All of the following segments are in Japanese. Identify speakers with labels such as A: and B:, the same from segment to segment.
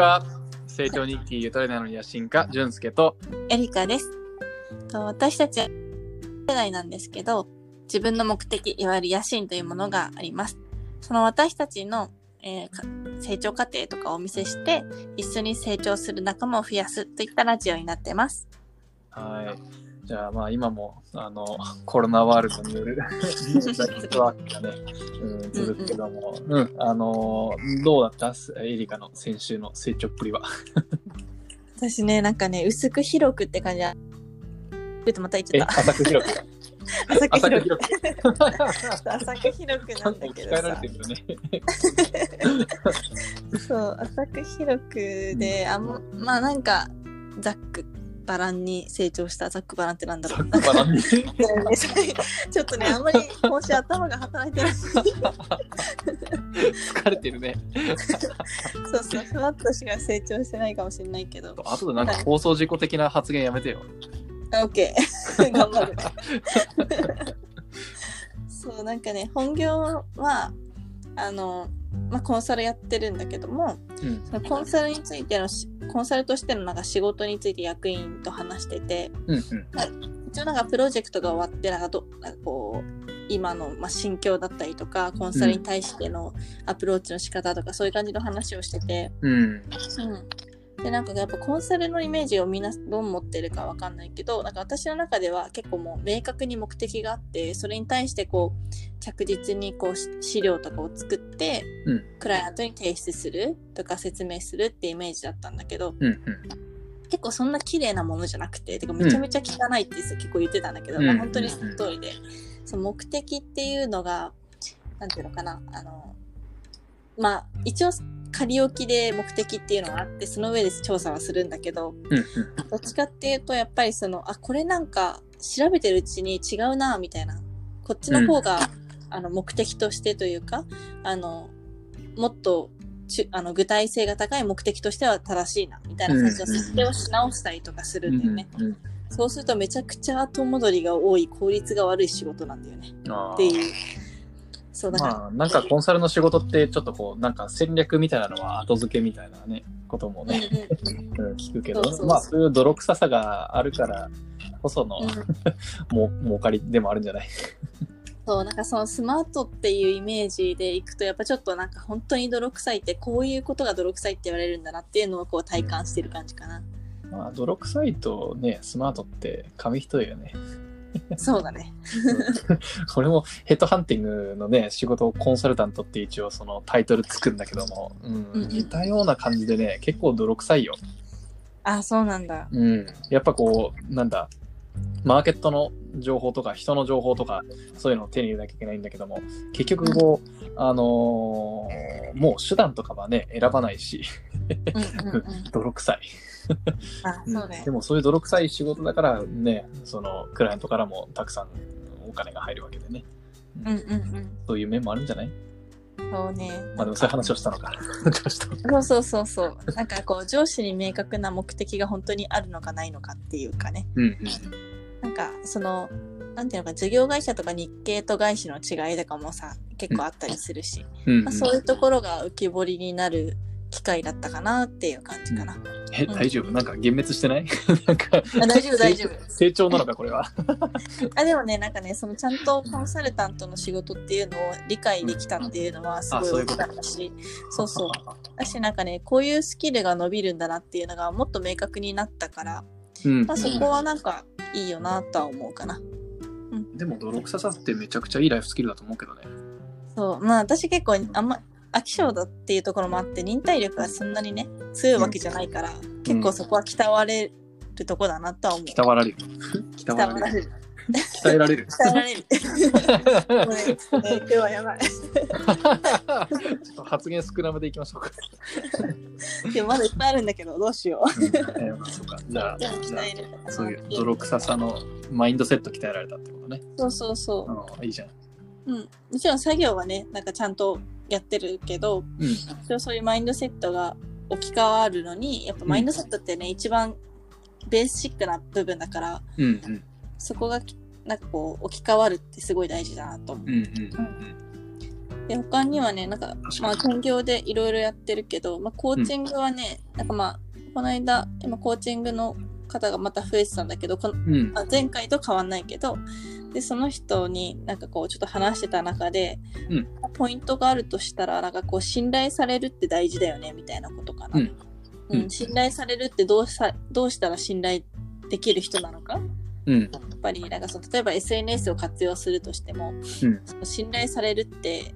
A: は成長日記ゆとりなのに野心家俊介と
B: エリカです。と私たちは世代なんですけど、自分の目的、いわゆる野心というものがあります。その私たちの、えーか成長過程とかをお見せして、一緒に成長する仲間を増やすといったラジオになってます。
A: はいじゃあまあ今もあのコロナワールドによるリモートワークがね、うん、続くけども、うん、あのどうだった？エリカの先週の成長っぷりは。
B: 私ね、なんかね、薄く広くって感じ。だ。ちょっとまた言っち
A: え
B: ゃった。
A: 浅く広く
B: 浅く広く。
A: 広く。
B: 浅く広くなんんだけどさ。
A: れてるよね。
B: そう、浅く広くで、あまあなんか、ざっくばらんに成長した。ざっくばらんってなんだろう。
A: ざっくばらんに
B: ちょっとね、あんまり今週頭が働いてない。
A: 疲れてるね
B: そうそう、ふわっとしか成長してないかもしれないけど。
A: あとでなんか放送事故的な発言やめてよ
B: オッケー。頑張る。そう、なんかね、本業は、あの、まあ、コンサルやってるんだけども、
A: うん。
B: そのコンサルについてのし、コンサルとしてのなんか仕事について役員と話してて、
A: うんうん。
B: 一応なんかプロジェクトが終わってなんかどなんかこう今のまあ心境だったりとかコンサルに対してのアプローチの仕方とか、そういう感じの話をしてて、
A: うん。
B: うん、でなんかやっぱコンサルのイメージをみんなどう持ってるかわかんないけどなんか私の中では結構もう明確に目的があってそれに対してこう着実にこうし資料とかを作って、
A: うん。
B: クライアントに提出するとか説明するってイメージだったんだけど
A: うんうん。
B: 結構そんな綺麗なものじゃなくててかめちゃめちゃ汚いって結構言ってたんだけど、
A: うん。
B: まあ、本当にその通りで、その目的っていうのがなんていうのかなあのまあ一応仮置きで目的っていうのがあってその上で調査はするんだけど
A: うん
B: どっちかっていうとやっぱりそのあこれなんか調べてるうちに違うなみたいなこっちの方が、あの目的としてというかあのもっとちゅあの具体性が高い目的としては正しいなみたいな感じの設定をし直したりとかするんだよね。
A: うんうん
B: そうするとめちゃくちゃ後戻りが多い効率が悪い仕事なんだよね。っていう。そうだから、
A: まあなんかコンサルの仕事ってちょっとこうなんか戦略みたいなのは後付けみたいなねこともね、
B: うんうん。うん
A: うん聞くけど
B: そうそうそう。
A: まあそういう泥臭さがあるからこその、
B: うん。
A: もう儲かりでもあるんじゃない？
B: そうなんかそのスマートっていうイメージでいくとやっぱちょっとなんか本当に泥臭いってこういうことが泥臭いって言われるんだなっていうのをこう体感してる感じかな。
A: まあ泥臭いとねスマートって紙一重よね
B: そうだね。
A: これもヘッドハンティングのね仕事をコンサルタントって一応そのタイトルつくんだけども、うん
B: うんうん
A: 似たような感じでね結構泥臭いよ
B: あそうなんだ。
A: うん、やっぱこう、なんだ、マーケットの情報とか人の情報とかそういうのを手に入れなきゃいけないんだけども結局こう、あのーもう手段とかはね選ばないし。泥臭い、
B: あそうね
A: で。もそういう泥臭い仕事だからねそのクライアントからもたくさんお金が入るわけでね
B: うんうんうん。
A: そういう面もあるんじゃない？
B: そうね。
A: まあでもそういう話をしたのか
B: そうそうそうそう。なんかこう上司に明確な目的が本当にあるのかないのかっていうかね。
A: うんうん
B: なんかそのなんていうのか事業会社とか日系と外資の違いとかもさ結構あったりするし、
A: うん
B: まあ、そういうところが浮き彫りになる機会だったかなっていう感じかな。
A: え大丈夫？なんか幻滅してない？なんか
B: あ大丈夫大丈夫。
A: 成長なのかこれは？
B: あでもねなんかねそのちゃんとコンサルタントの仕事っていうのを理解できたっていうのはすごい大き
A: あそういうこと。
B: かったし。そうそう。だしなんかねこういうスキルが伸びるんだなっていうのがもっと明確になったから、
A: うん。
B: まあ、そこはなんかいいよなとは思うかな。
A: でも泥臭さってめちゃくちゃいいライフスキルだと思うけどね。
B: そう。まあ私結構あんま飽き性だっていうところもあって忍耐力がそんなにね強いわけじゃないから、結構そこは鍛われるとこだなとは思う。
A: 鍛わられる。鍛
B: 鍛
A: わられる。鍛えられる。
B: 鍛えられる。今日はやばい。
A: ちょっと発言少なめでいきましょうか。
B: でもまだいっぱいあるんだけどどうしよ
A: えーまあそうかじゃあ、じゃ
B: 鍛える
A: あそういう泥臭さのマインドセット鍛えられたってことね。
B: そうそうそ
A: うん、いいじゃん。
B: う。うん。もちろん作業はねなんかちゃんとやってるけど、
A: うん。
B: そういうマインドセットが置き換わるのにやっぱマインドセットってね、一番ベーシックな部分だから
A: うんうん。
B: そこがなんかこう置き換わるってすごい大事だなと思う。
A: うんうんうん
B: で他にはね、なんか、まあ、兼業でいろいろやってるけど、まあ、コーチングはね、なんかまあ、この間、今、コーチングの方がまた増えてたんだけど、この
A: うん。
B: あ前回と変わんないけど、で、その人になんかこう、ちょっと話してた中で、
A: うん
B: ポイントがあるとしたら、なんかこう、信頼されるって大事だよね、みたいなことかな。
A: うん
B: うん
A: うん
B: 信頼されるってどうさ、どうしたら信頼できる人なのか
A: うん。
B: やっぱりなんかその例えば SNS を活用するとしても、
A: うん
B: その信頼されるって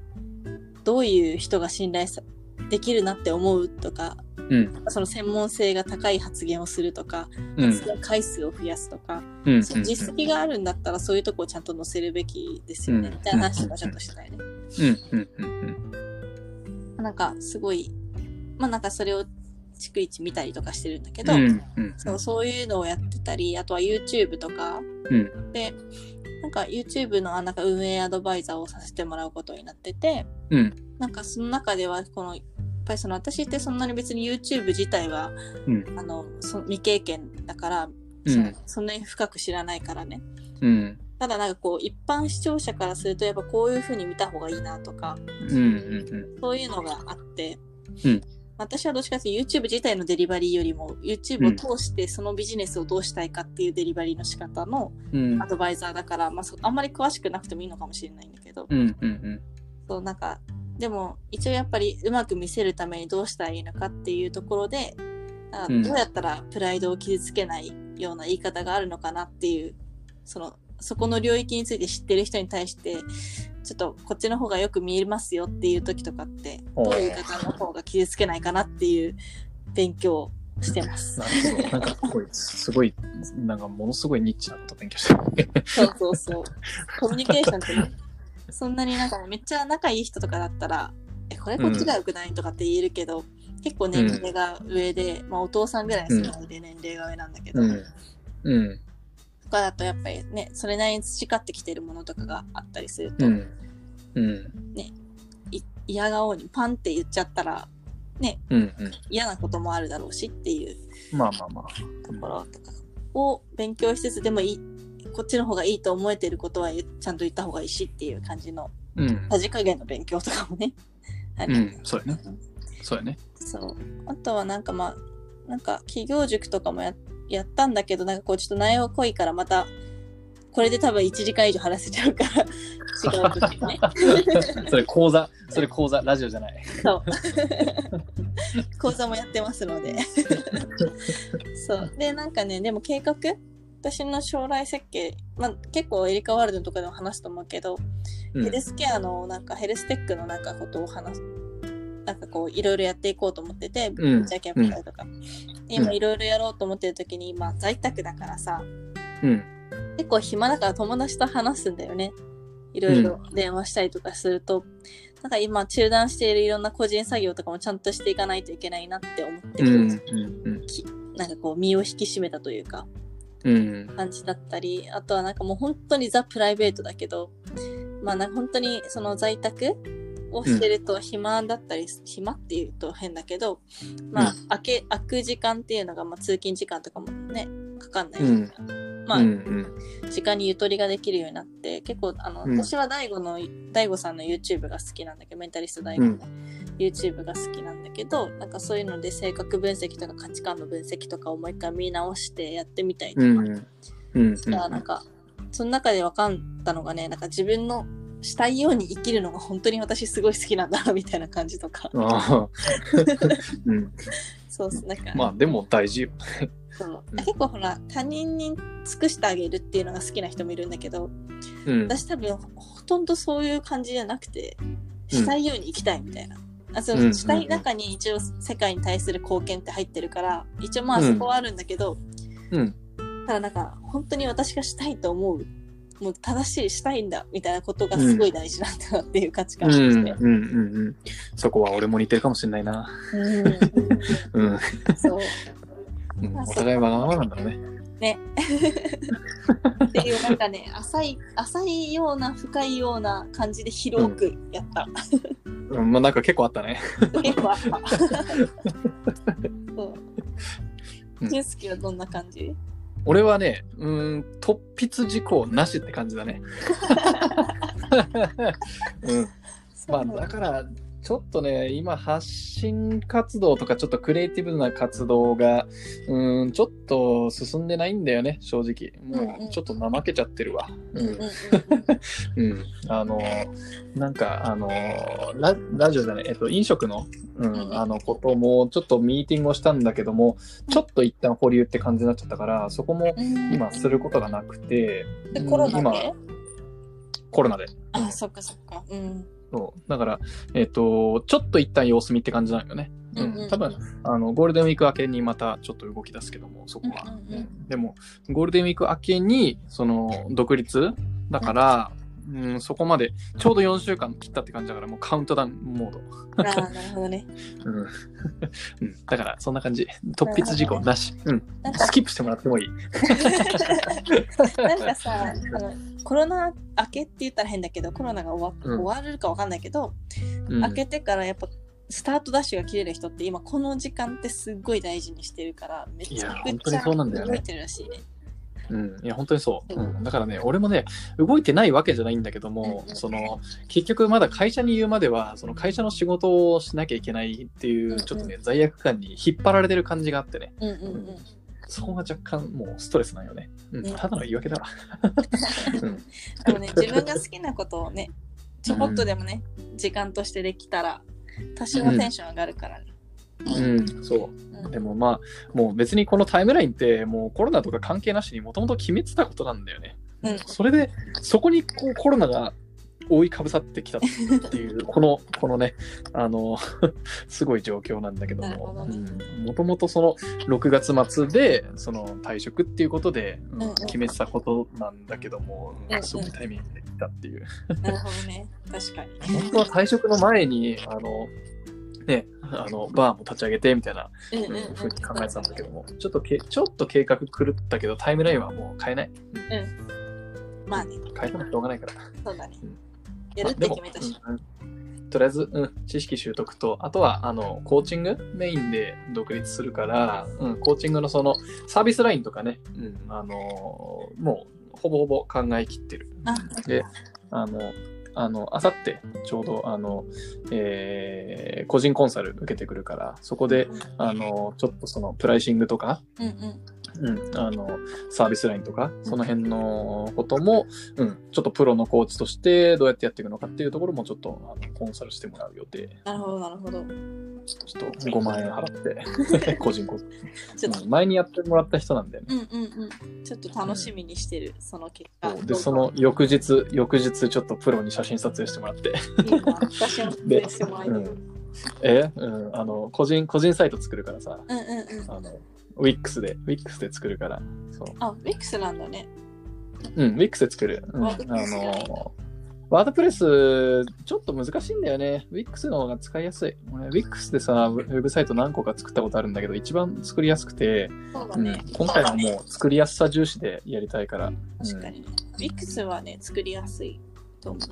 B: どういう人が信頼さできるなって思うとか
A: うん。
B: その専門性が高い発言をするとか、
A: うん。
B: 発言回数を増やすとか、
A: うん。
B: その実績があるんだったらそういうとこをちゃんと載せるべきですよね、
A: うん
B: みたいな話もちょっとしたいね。なんかすごいまあなんかそれを逐一見たりとかしてるんだけど。そうそういうのをやってたりあとは YouTube とか
A: うん。
B: で、なんか YouTube のあなんか運営アドバイザーをさせてもらうことになってて、
A: うん。
B: なんかその中では、この、ぱりその私ってそんなに別に YouTube 自体は、
A: うん
B: あの、そ未経験だから、そ
A: うん。
B: そんなに深く知らないからね。
A: うん。
B: ただなんかこう、一般視聴者からすると、やっぱこういう風に見た方がいいなとか、
A: うん。うん。
B: そういうのがあって、
A: うん
B: 私はどっちかというと YouTube 自体のデリバリーよりも YouTube を通してそのビジネスをどうしたいかっていうデリバリーの仕方の
A: うん
B: ア。ドバイザーだから、まあ、そあんまり詳しくなくてもいいのかもしれないんだけど、
A: うん。うん。
B: そうなんかでも一応やっぱりうまく見せるためにどうしたらいいのかっていうところであ
A: うん
B: どうやったらプライドを傷つけないような言い方があるのかなっていうそのそこの領域について知ってる人に対してちょっとこっちの方がよく見えますよっていう時とかってどういう方の方が傷つけないかなっていう勉強をしてます。
A: なるほど。なんかすごい、すごい、なんかものすごいニッチなこと勉強してる。
B: そうそうそう。コミュニケーションってね、そんなになんかめっちゃ仲いい人とかだったら、え、これこっちが良くないとかって言えるけど、結構年齢が上で、まあお父さんぐらいの世代で年齢が上なんだけど、
A: うん。うん。
B: とかだとやっぱりね、それなりに培ってきてるものとかがあったりすると、
A: うん。うん。
B: い嫌顔にパンって言っちゃったら
A: うん。うん。
B: 嫌なこともあるだろうしっていう
A: まあまあまあ。
B: ところとかを勉強しつつでもいい、こっちの方がいいと思えてることは言ちゃんと言った方がいいしっていう感じの
A: うん。
B: さじ加減の勉強とかもね。ある
A: うん。そうやね。そうやね。
B: そう。あとはなんかまあ、なんか企業塾とかもややったんだけど、なんかこうちょっと内容濃いからまた、これで多分1時間以上話せちゃうから、違う時ね。
A: それ講座、それ講座、ラジオじゃない。
B: そう。講座もやってますので。そう。で、なんかね、でも計画私の将来設計、まあ結構エリカワールドとかでも話すと思うけど、
A: うん
B: ヘルスケアのなんかヘルステックのなんかことを話す。なんかこういろいろやっていこうと思ってて、
A: うん
B: じゃあキャンプ会とか。で今いろいろやろうと思ってる時に、今在宅だからさ、
A: うん。
B: 結構暇だから友達と話すんだよね。いろいろ電話したりとかすると、なんか今中断しているいろんな個人作業とかもちゃんとしていかないといけないなって思って
A: うん。
B: なんかこう身を引き締めたというか
A: うん。
B: 感じだったり、あとはなんかもう本当にザ・プライベートだけど、まあなんか本当にその在宅をしてると暇だったり、暇っていうと変だけど、まあ、開け、開く時間っていうのが、まあ通勤時間とかもね、かかんないか。ら、まあ、
A: うん。
B: 時間にゆとりができるようになって、結構、あの、
A: うん
B: 私は大悟の、大悟さんの YouTube が好きなんだけど、メンタリスト大悟の、YouTube が好きなんだけど、なんかそういうので性格分析とか価値観の分析とかをもう一回見直してやってみたいとか、
A: うん。うん。
B: したらなんか、その中で分かったのがね、なんか自分のしたいように生きるのが本当に私すごい好きなんだな、みたいな感じとか。
A: ああ。うん。
B: そうそう、なんか、
A: まあ、でも大事よ。
B: そう
A: うん
B: 結構ほら、他人に尽くしてあげるっていうのが好きな人もいるんだけど、
A: うん。
B: 私多分ほとんどそういう感じじゃなくて、したいように生きたいみたいな。あそ
A: う
B: したい中に一応世界に対する貢献って入ってるから、一応まあそこはあるんだけど、
A: うん。
B: ただなんか本当に私がしたいと思う、もう正しいしたいんだみたいなことがすごい大事なんだなっていう価値
A: うん。
B: 観が
A: うん。
B: して。
A: うん。うん。そこは俺も似てるかもしれないな。
B: うん
A: うん。
B: そう。
A: うんお互いわがままなんだろうね。
B: ね。っていうなんかね、浅い、浅いような深いような感じで広くやった。
A: うん。まあ、なんか結構あったね。
B: 結構あった。そう
A: うん。
B: 俊介はどんな感じ？
A: 俺はね、うーん、突筆事項なしって感じだね。うん。まあだから、ちょっとね、今発信活動とかちょっとクリエイティブな活動が、うーん、ちょっと進んでないんだよね、正直。も
B: う
A: ちょっと怠けちゃってるわ。うん
B: うん。
A: あの、なんか、あの、ララジオじゃない、えっと、飲食の、う
B: うん
A: ん、あの、ことも、ちょっとミーティングをしたんだけども、ちょっと一旦保留って感じになっちゃったから、そこも
B: うん
A: 今することがなくて、うん
B: でコロナ
A: 今
B: で
A: コロナで。
B: あ、そっかそっか。うん。
A: そう。だから、えっ、と、ちょっと一旦様子見って感じなんよね。う
B: うん。
A: 多分、あの、ゴールデンウィーク明けにまたちょっと動き出すけども、そこは。
B: うんうんうん
A: でも、ゴールデンウィーク明けに、その、独立？だから、うん、そこまで、ちょうど4週間切ったって感じだから、もうカウントダウンモード。
B: ああ、なるほどね。
A: うん。うん。だから、そんな感じ。突筆事項なし。うん。
B: なんか
A: スキップしてもらってもいい。
B: なんかさ、あのコロナ明けって言ったら変だけど、コロナが終わ,、
A: うん
B: 終わるかわかんないけど、
A: うん。
B: 明けてからやっぱスタートダッシュが切れる人って今この時間ってすっごい大事にしてるから、めちゃ
A: いや
B: く
A: 本当に
B: ちゃ
A: そうなんだよね
B: 動いてるらしいね。
A: うん、いや、本当にそう。
B: う
A: うんん、だからね、俺もね、動いてないわけじゃないんだけども、
B: うん
A: その、結局まだ会社に言うまでは、その会社の仕事をしなきゃいけないっていう、
B: うん
A: ちょっとね、罪悪感に引っ張られてる感じがあってね、
B: うんうんうん。
A: そこが若干もうストレスなんよね。うん、
B: うん
A: ただの言い訳だわ。うん、
B: でもね、自分が好きなことをね、ちょこっとでもね、時間としてできたら、多少はテンション上がるからね。
A: うん、そう。
B: うん
A: でもまあ、もう別にこのタイムラインって、もうコロナとか関係なしにもともと決めてたことなんだよね。
B: うん
A: それで、そこにこうコロナが覆いかぶさってきたっていう、この、このね、あの、すごい状況なんだけども、もともとその6月末で、その退職っていうことで、決めてたことなんだけども、うん
B: うん
A: いタイミングで来たっていう。
B: なるほどね。確かに。
A: 本当は退職の前に、あの、ね、あの、バーも立ち上げてみたいなふうに考えてたんだけども、ちょっとけ、ちょっと計画狂ったけど、タイムラインはもう変えない。
B: うん。まあね、
A: 変えてもしょうがないから。
B: そうだね
A: うん。
B: やるって決めたし。
A: とりあえず、うん、知識習得と、あとは、あの、コーチングメインで独立するから、うん、コーチングのその、サービスラインとかね、うん、あのもう、ほぼほぼ考えきってる。
B: あ、
A: で、あの、あの、あさって、ちょうど、あの、えー個人コンサル受けてくるから、そこで、あの、ちょっとその、プライシングとか、
B: うんうん。
A: うん、あの、サービスラインとか、その辺のことも、うん、ちょっとプロのコーチとしてどうやってやっていくのかっていうところもちょっとあのコンサルしてもらう予定。
B: なるほど、なるほど。
A: ちょっと5万円払って、個人コーチ。
B: ちょっと、
A: うん前にやってもらった人なんだよね。
B: うんうんうん。ちょっと楽しみにしてる、その結果。
A: で、その翌日、翌日ちょっとプロに写真撮影してもらって、
B: いいな、私も撮影してもらえる。
A: うんえ、うん、あの、個人、個人サイト作るからさ、
B: うんうんうん。
A: あの、Wix で、Wix で作るから、そう。
B: あ、ウィックスなんだね。
A: うん、Wix で作る。うん、あの、ワードプレス、ちょっと難しいんだよね。Wix の方が使いやすい。俺、Wix でさ、ウェブサイト何個か作ったことあるんだけど、一番作りやすくて、うん
B: そうだね。、
A: 今回はもう作りやすさ重視でやりたいから。
B: 確かにね。ウィックスはね、作りやすい。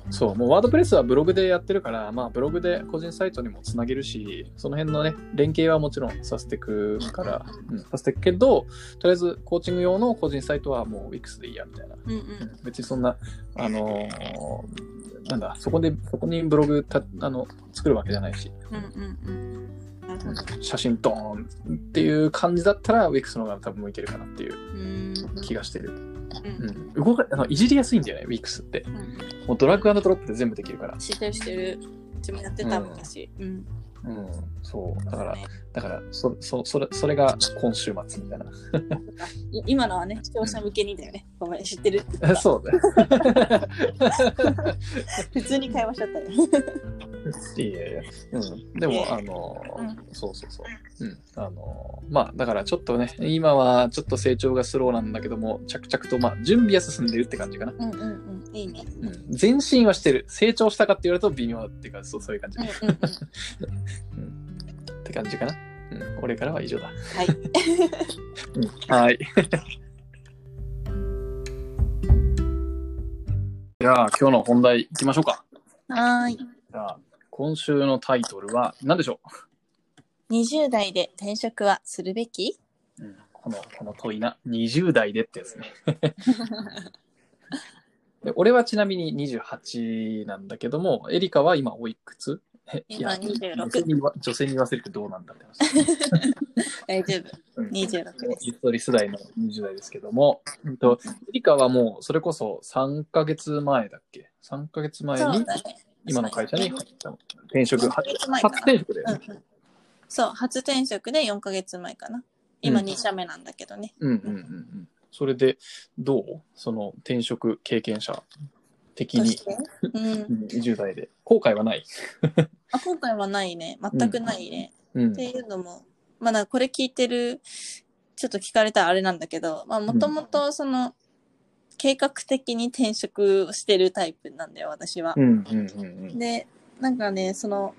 A: そう、もうワードプレスはブログでやってるから、まあブログで個人サイトにもつなげるし、その辺のね、連携はもちろんさせていくから、うん、させていくけど、とりあえずコーチング用の個人サイトはもう Wix でいいや、みたいな。
B: うんうん。
A: 別にそんな、あのーなんだ、そこで、そこにブログたあの作るわけじゃないし、
B: うんうんうん。
A: 写真ドーンっていう感じだったら、Wix の方が多分向いてるかなっていう。気がしてる。
B: うん
A: うん。動か、あの、いじりやすいんだよね、Wix って。
B: うん
A: もうドラッグアンドドロップで全部できるから。
B: 知ってる知ってる。うちもやってた
A: うん
B: 昔。うん。
A: うん。そう。だから、
B: ね
A: だから、そ、そ、それ、それが今週末みたいな。
B: い今のはね、視聴者向けにだよね。ごめん、知ってる
A: そうだね。
B: 普通に会話しちゃったよ。
A: いやいや。うん。でも、あの、
B: う
A: そうそうそう。うん。あの、まあ、だからちょっとね、今はちょっと成長がスローなんだけども、着々と、まあ、準備は進んでるって感じかな。
B: うんうんうん。いいね。
A: うん。前進はしてる。成長したかって言われると微妙っていうか、そうそういう感じ。
B: うんうんうん。
A: うん。って感じかな。うん。俺からは以上だ。
B: はい。
A: うん。はい。じゃあ、今日の本題いきましょうか。
B: はーい。
A: じゃあ、今週のタイトルは何でしょ
B: 20代で転職はするべき？
A: う、うん、この、この問いな。20代でってやつね。で俺はちなみに28なんだけども、エリカは今おいくつ？
B: 今
A: や
B: 26
A: 女性に言わ女性に言わせるとどうなんだって話。
B: 大丈夫。
A: うん
B: 26です。
A: ゆとり世代の20代ですけども、うんと、エリカはもうそれこそ3ヶ月前だっけ ?3 ヶ月前に
B: そうだね。
A: 今の会社に入ったの転職、
B: 4ヶ月前かな
A: 初転職だよね。
B: うんうんそう、初転職で4ヶ月前かな。今
A: うん
B: 2社目なんだけどね。
A: うんうんうんうん。それで、どう？その転職経験者的に。
B: うん。
A: うん20代で。後悔はない？
B: あ今回はないね。全くないね。
A: うん
B: っていうのも、まあなんかこれ聞いてる、ちょっと聞かれたらあれなんだけど、まあもともとその、計画的に転職をしてるタイプなんだよ、私は
A: う。んうんうんうん。
B: で、なんかね、その、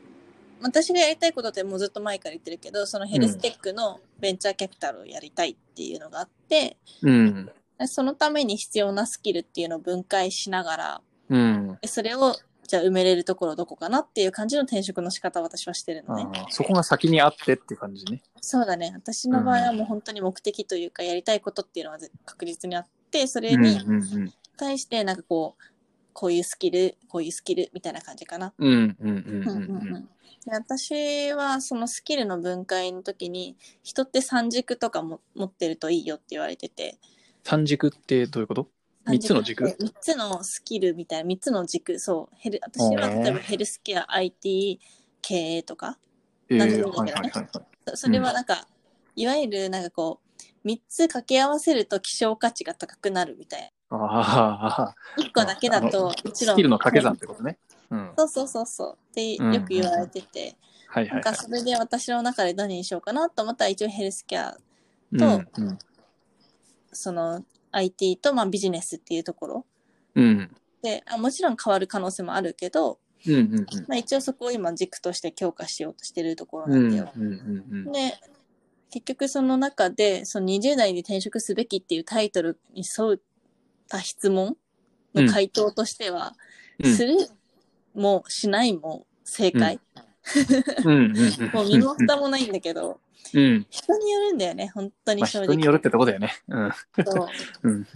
B: 私がやりたいことってもうずっと前から言ってるけど、そのヘルステックのベンチャーキャピタルをやりたいっていうのがあって、
A: うん。
B: そのために必要なスキルっていうのを分解しながら、
A: うん。
B: それをじゃあ埋めれるところどこかなっていう感じの転職の仕方を私はしてるのね。
A: そこが先にあってって感じね。
B: そうだね。私の場合はもう本当に目的というか、やりたいことっていうのはぜ確実にあって、それ
A: うん
B: に
A: うんうん。
B: 対してなんかこう、こういうスキル、こういうスキルみたいな感じかな。私はそのスキルの分解の時に人って三軸とかも持ってるといいよって言われてて。
A: 三軸ってどういうこと？三つの軸。
B: 3つのスキルみたいな3つの軸。そう。ヘル私は例えばヘルスケア IT 経営とか。そそれはなんか、いわゆるなんかこう3つ掛け合わせると希少価値が高くなるみたい
A: ああ、
B: な1個だけだともちろん。
A: スキルの掛け算ってことね。うん。
B: そうそうそうそう。ってよく言われてて、なんか。それで私の中で何にしようかなと思ったら一応ヘルスケア
A: うんうん
B: その IT とまあビジネスっていうところ。
A: うん。
B: であもちろん変わる可能性もあるけど、
A: うんうん
B: まあ、一応そこを今軸として強化しようとしてるところ
A: う
B: なんんだよ。
A: うんうんうん。
B: で結局その中でその20代に転職すべきっていうタイトルに沿った質問の回答としては、
A: うん
B: するもしないも正解、もう身も蓋もないんだけど
A: うん。
B: 人によるんだよね本当に
A: まあ
B: 正直。
A: 人によるってとこだよね。うん。
B: そう
A: うん。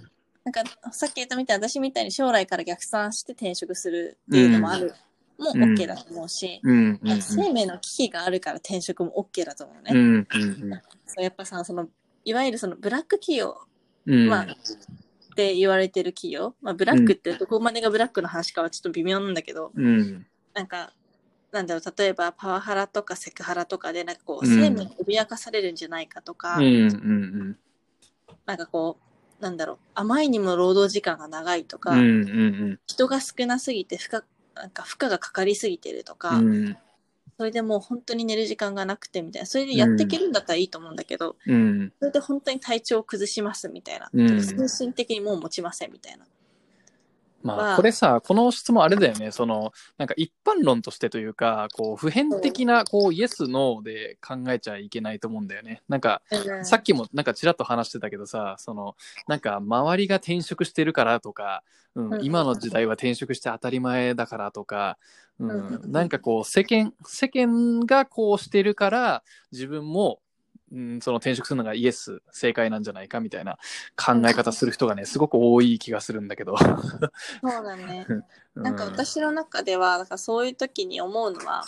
B: なんか、さっき言ったみたいに私みたいに将来から逆算して転職するっていうのもある。もう OK だと思うし、
A: うん。
B: 生命の危機があるから転職も OK だと思うね。
A: うんうんうん
B: そうやっぱさ、その、いわゆるそのブラック企業、
A: うん。
B: まあ、って言われてる企業、まあ、ブラックってどこまでがブラックの話かはちょっと微妙なんだけど、
A: うん。
B: なんか、なんだろう、例えばパワハラとかセクハラとかで、なんかこう、
A: うん
B: 生命が脅かされるんじゃないかとか、
A: うんうん
B: なんかこう、なんだろう、あまりにも労働時間が長いとか、
A: うん。うんうん
B: 人が少なすぎて負荷なんか負荷がかかりすぎてるとか、
A: うん。
B: それでもう本当に寝る時間がなくてみたいな。それでやっていけるんだったらいいと思うんだけど、
A: うん。
B: それで本当に体調を崩しますみたいな、
A: うん。
B: 精神的にもう持ちませんみたいな
A: まあ、
B: まあ。
A: これさ、この質問あれだよね。その、なんか一般論としてというか、こう、普遍的な、こう、イエス、ノーで考えちゃいけないと思うんだよね。なんか、さっきもなんかちらっと話してたけどさ、その、なんか周りが転職してるからとか、うん
B: うん。
A: 今の時代は転職して当たり前だからとか、うん
B: うん。
A: なんかこう世間、世間がこうしてるから自分も、うん、その転職するのがイエス、正解なんじゃないかみたいな考え方する人がね、すごく多い気がするんだけど。
B: そうだね。
A: う
B: なん。か私の中ではなんかそういう時に思うのは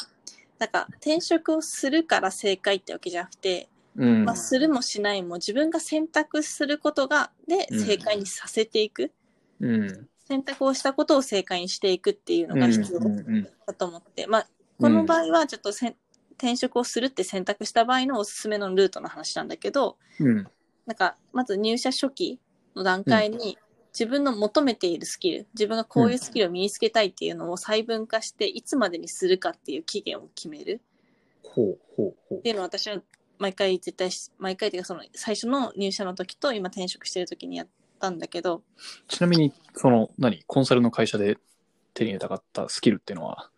B: なんか転職をするから正解ってわけじゃなくて、
A: うん、
B: まあ、するもしないも自分が選択することがで
A: うん
B: 正解にさせていく、
A: うん、
B: 選択をしたことを正解にしていくっていうのが必要だと思って、まあ、この場合はちょっとせん転職をするって選択した場合のおすすめのルートの話なんだけど、
A: うん、
B: なんか、まず入社初期の段階に、自分の求めているスキル、自分がこういうスキルを身につけたいっていうのを細分化して、いつまでにするかっていう期限を決める。
A: ほうほうほう。
B: っていうのを私は毎回絶対し、毎回っていうかその最初の入社の時と今転職してる時にやったんだけど、
A: ちなみに、その、何？コンサルの会社で手に入れたかったスキルっていうのは？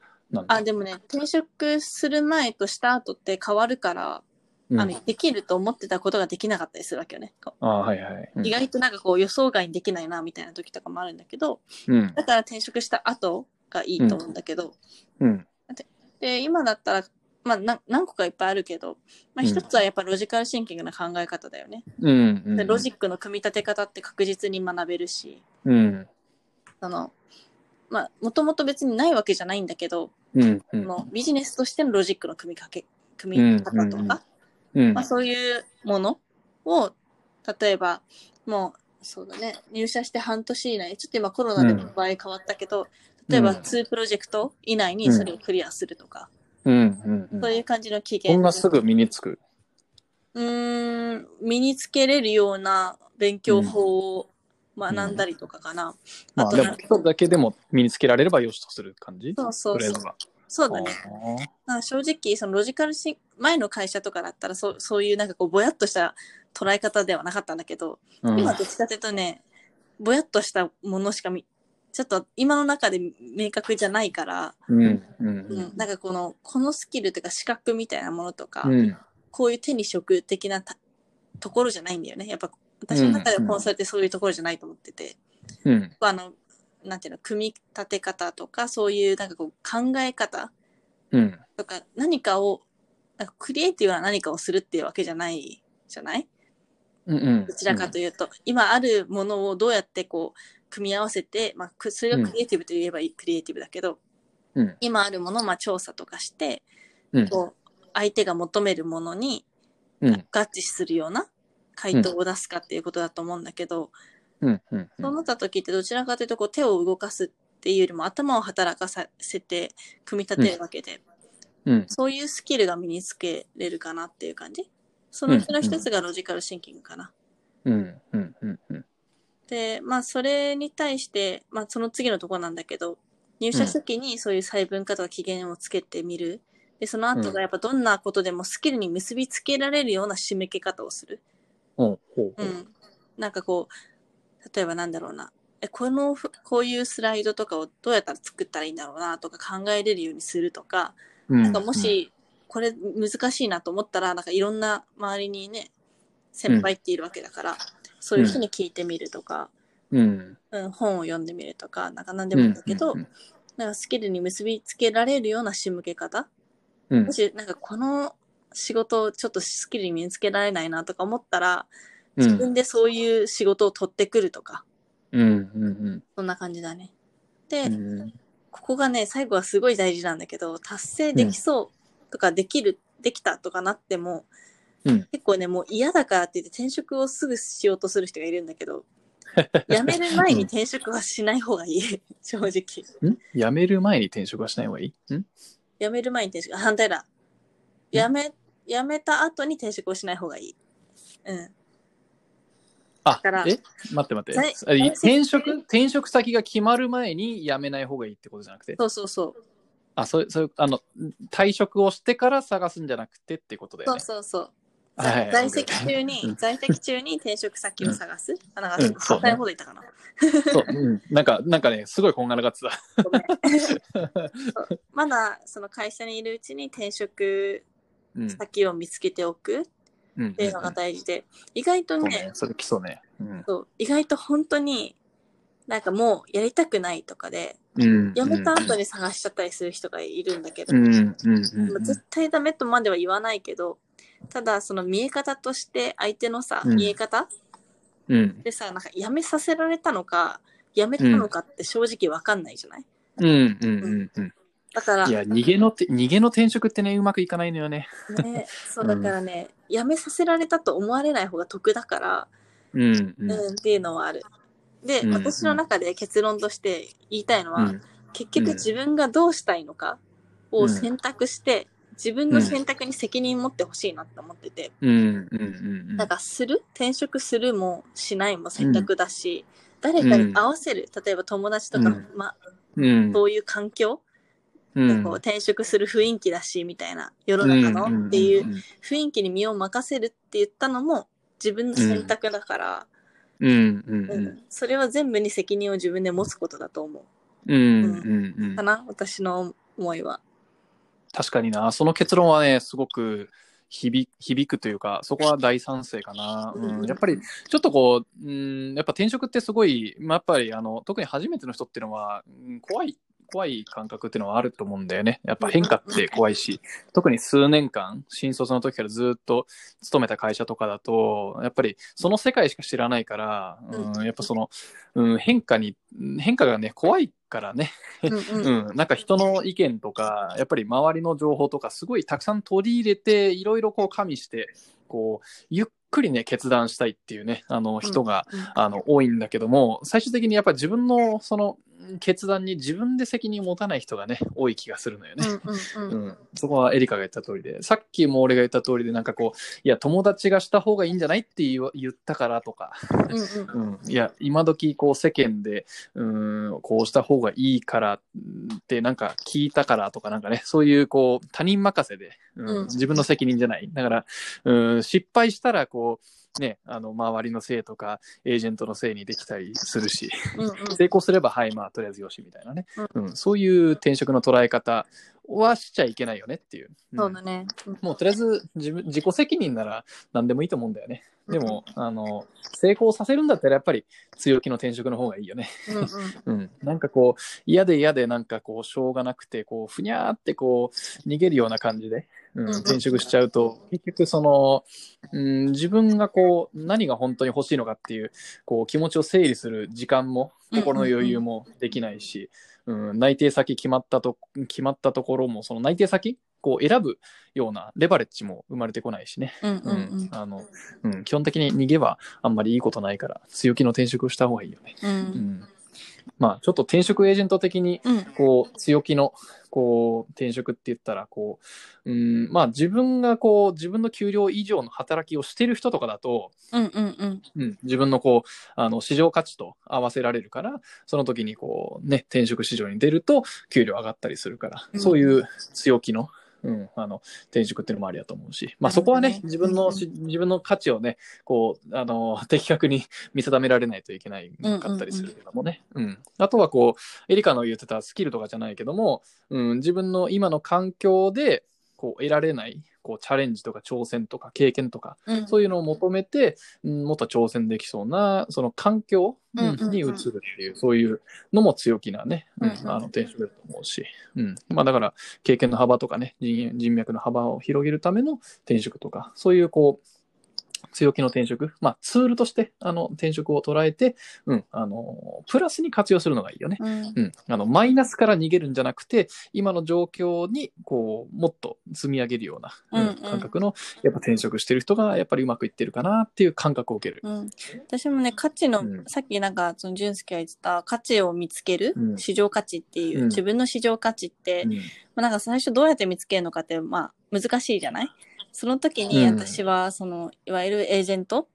B: あ、でもね、転職する前とした後って変わるから、
A: うん
B: あの、できると思ってたことができなかったりするわけよね。
A: あはいはい。うん
B: 意外となんかこう予想外にできないなみたいな時とかもあるんだけど、
A: うん。
B: だから転職した後がいいと思うんだけど、
A: うん。
B: で、今だったら、まあな何個かいっぱいあるけど、まあ
A: うん
B: 一つはやっぱロジカルシンキングな考え方だよね。
A: うん。うん
B: でロジックの組み立て方って確実に学べるし、
A: うん。
B: その、まあ、もともと別にないわけじゃないんだけど、
A: うん。うん。
B: ビジネスとしてのロジックの組みかけ、組み方とか、
A: うん
B: まあ、そういうものを、例えば、もう、そうだね、入社して半年以内、ちょっと今コロナで場合変わったけど、例えば
A: うん
B: 2プロジェクト以内にそれをクリアするとか、
A: うん。うん。うん。
B: そういう感じの期
A: こ
B: 限。
A: んなすぐ身につく？
B: うーん、身につけれるような勉強法を学んだりとかかな。
A: まあ、でも基礎だけでも身につけられればよしとする感じ？
B: そうそうそう。そうだね。
A: あ
B: 正直、そのロジカルシン前の会社とかだったらそう、そういうなんかこう、ぼやっとした捉え方ではなかったんだけど、
A: ーうん
B: 今どっちかというとね、ぼやっとしたものしかみ、ちょっと今の中で明確じゃないから、
A: うん。う
B: うん
A: ん。
B: なんかこの、このスキルというか資格みたいなものとか、
A: うん。
B: こういう手に職的なたところじゃないんだよね。やっぱ私の中でコンサルってそういうところじゃないと思ってて、
A: うん。
B: あの、なんていうの、組み立て方とか、そういうなんかこう考え方
A: うん。
B: とか、何かを、なんかクリエイティブな何かをするっていうわけじゃないじゃない？
A: うん。うん。
B: どちらかというと、今あるものをどうやってこう、組み合わせて、まあ、くそれがクリエイティブと言えばいい、クリエイティブだけど、
A: うん。
B: 今あるものをまあ調査とかして、
A: うん。
B: こう、相手が求めるものに
A: うん。
B: 合致するような回答を出すかっていうことだと思うんだけど、
A: うん。うん。
B: そうなった時ってどちらかというとこう手を動かすっていうよりも頭を働かさせて組み立てるわけで、
A: うん。
B: そういうスキルが身につけれるかなっていう感じ？そのうちの一つがロジカルシンキングかな。
A: うん。うん。うん。うん。
B: で、まあそれに対して、まあその次のところなんだけど、入社初期にそういう細分化とか期限をつけてみる。で、その後がやっぱどんなことでもスキルに結びつけられるような締めけ方をする。
A: ほうほうほう。
B: うん。なんかこう、例えばなんだろうな。え、このふ、こういうスライドとかをどうやったら作ったらいいんだろうなとか考えれるようにするとか、
A: な
B: なんかも、し、これ難しいなと思ったら、なんかいろんな周りにね、先輩っているわけだから、そういう人に聞いてみるとか、
A: うん。
B: うん、本を読んでみるとか、なんか何でもいいんだけど、
A: うん
B: なんかスキルに結びつけられるような仕向け方、
A: うん
B: もしなんかこの仕事をちょっとスキルに身につけられないなとか思ったら、
A: うん
B: 自分でそういう仕事を取ってくるとか、
A: うん。うん。
B: そんな感じだね。で、
A: うん。
B: ここがね、最後はすごい大事なんだけど、達成できそうとかできる、できたとかなっても、
A: うん
B: 結構ね、もう嫌だからって言って転職をすぐしようとする人がいるんだけど、辞める前に転職はしない方がいい、正直。
A: ん？辞める前に転職はしない方がいい？ん？
B: 辞める前に転職、あ反対だ。辞め、辞めた後に転職をしない方がいい。うん。
A: あ
B: から、
A: え？待って待って転職、転職先が決まる前に辞めない方がいいってことじゃなくて？
B: そうそうそう。
A: あ、そう、そういう、あの、退職をしてから探すんじゃなくてってことだよ
B: そう
A: ね。
B: そうそう。
A: はい
B: 在籍中
A: う
B: に
A: ん、
B: 在籍中に転職先を探す？あ、なんか、反対のこと言ったかな。
A: そう、うん。なんか、なんかね、すごいこんがらがってた。
B: まだその会社にいるうちに転職
A: うん。
B: 先を見つけておく
A: うん
B: っていうのが大事で、意外とね
A: そうね、それ基礎ね。うん。
B: そう意外と本当になんかもうやりたくないとかで、
A: うん。
B: 辞めた後に探しちゃったりする人がいるんだけど、
A: うん。うん。うん。
B: まあ絶対ダメとまでは言わないけど、ただその見え方として相手のさ、
A: うん
B: 見え方
A: うん。
B: でさ、なんか辞めさせられたのか、辞めたのかって正直わかんないじゃない、
A: うん。うん。うん。うん。
B: だから、
A: いや、逃げのて、逃げの転職ってね、うまくいかないのよね。
B: ね、そうだからね、辞めさせられたと思われない方が得だから、
A: うん。うん。
B: うん、っていうのはある。で、
A: うん
B: 私の中で結論として言いたいのは、
A: うん。
B: 結局自分がどうしたいのかを選択して、自分の選択に責任持ってほしいなって思ってて、
A: うん。うん。うん。
B: なんかする転職するもしないも選択だし、誰かに合わせる、例えば友達とか、
A: うん
B: まあ、
A: うん。
B: そういう環境、
A: うん。
B: こう転職する雰囲気だし、みたいな、世の中のっていう雰囲気に身を任せるって言ったのも自分の選択だから、
A: うん。うん。
B: う
A: うんん。
B: それは全部に責任を自分で持つことだと思
A: うん。うん。うん
B: う。か。な私の思いは。
A: 確かにな、その結論はね、すごく響響くというか、そこは大賛成かな。
B: うん
A: うん、やっぱり、ちょっとこう、うん、やっぱ転職ってすごい、まあ、やっぱりあの、特に初めての人っていうのは、うん怖い、怖い感覚っていうのはあると思うんだよね。やっぱ変化って怖いし、特に数年間、新卒の時からずっと勤めた会社とかだと、やっぱりその世界しか知らないから、うん、やっぱその、うん、変化に、変化がね、怖いからね、
B: うんうん。
A: うん、なんか人の意見とか、やっぱり周りの情報とか、すごいたくさん取り入れて、いろいろこう加味して、こう、ゆっくりね、決断したいっていうね、あの人が、あの、多いんだけども、最終的にやっぱり自分のその決断に自分で責任を持たない人がね、多い気がするのよね。
B: うんうんうん。
A: うん、そこはエリカが言った通りで、さっきも俺が言った通りで、なんかこう、いや、友達がした方がいいんじゃないって言ったからとか、
B: うん
A: いや、今時こう世間で、うん、こうした方がいいからって、なんか聞いたからとか、なんかね、そういうこう、他人任せで、うん
B: うん。
A: 自分の責任じゃない。だから、うん、失敗したら、こう、ね、あの、周りのせいとか、エージェントのせいにできたりするし、成功すれば、はい、まあ、とりあえずよし、みたいなね、うん、そういう転職の捉え方はしちゃいけないよねっていう。うん
B: そうだね。うん
A: もうとりあえず自分自己責任なら何でもいいと思うんだよね。でも、あの、成功させるんだったらやっぱり強気の転職の方がいいよね。
B: うんうん
A: うん。なんかこう、嫌で嫌でなんかこう、しょうがなくて、こう、ふにゃーってこう、逃げるような感じで、うん、
B: うん
A: 転職しちゃうと、結局その、うん、自分がこう、何が本当に欲しいのかっていう、こう、気持ちを整理する時間も、心の余裕もできないし、うん、内定先決まったと、決まったところも、その内定先こう選ぶようなレバレッジも生まれてこないしね。
B: うんう
A: うん
B: ん
A: あの、うん、基本的に逃げはあんまりいいことないから、強気の転職をした方がいいよね。
B: うんう
A: うんん。まあ、ちょっと転職エージェント的に、
B: うん。
A: こう、強気の、こう、転職って言ったら、こう、うん、まあ、自分がこう、自分の給料以上の働きをしてる人とかだと、
B: うんうんうん。
A: うん、自分のこう、あの、市場価値と合わせられるから、その時にこう、ね、転職市場に出ると、給料上がったりするから、
B: うん。
A: そういう強気の、うん、あの、転職っていうのもありだと思うし、まあそこはね、自分のし、自分の価値をね、こう、あの、的確に 見定められないといけないかったりするけどもね。うん。あとはこう、エリカの言ってたスキルとかじゃないけども、うん、自分の今の環境で、こう、得られない、こう、チャレンジとか挑戦とか経験とか、
B: うん。
A: そういうのを求めて、うんもっと挑戦できそうな、その環境、に移るっていう、そういうのも強気なね、うん。あの転職だと思うし、うん。まあだから、経験の幅とかね、人人脈の幅を広げるための転職とか、そういうこう、強気の転職、まあツールとして、あの、転職を捉えて、うん、あの、プラスに活用するのがいいよね。
B: うん。
A: うん、あのマイナスから逃げるんじゃなくて今の状況にこうもっと積み上げるような、うん
B: うんうん。
A: 感覚のやっぱ転職してる人がやっぱりうまくいってるかなっていう感覚を受ける。
B: うん、私もね価値の、
A: うん。
B: さっきなんかその俊介が言ってた価値を見つける、
A: うん。
B: 市場価値っていう、
A: うん。
B: 自分の市場価値って、
A: うん。
B: まあ、なんか最初どうやって見つけるのかってまあ難しいじゃない？その時に
A: うん。
B: 私はそのいわゆるエージェント？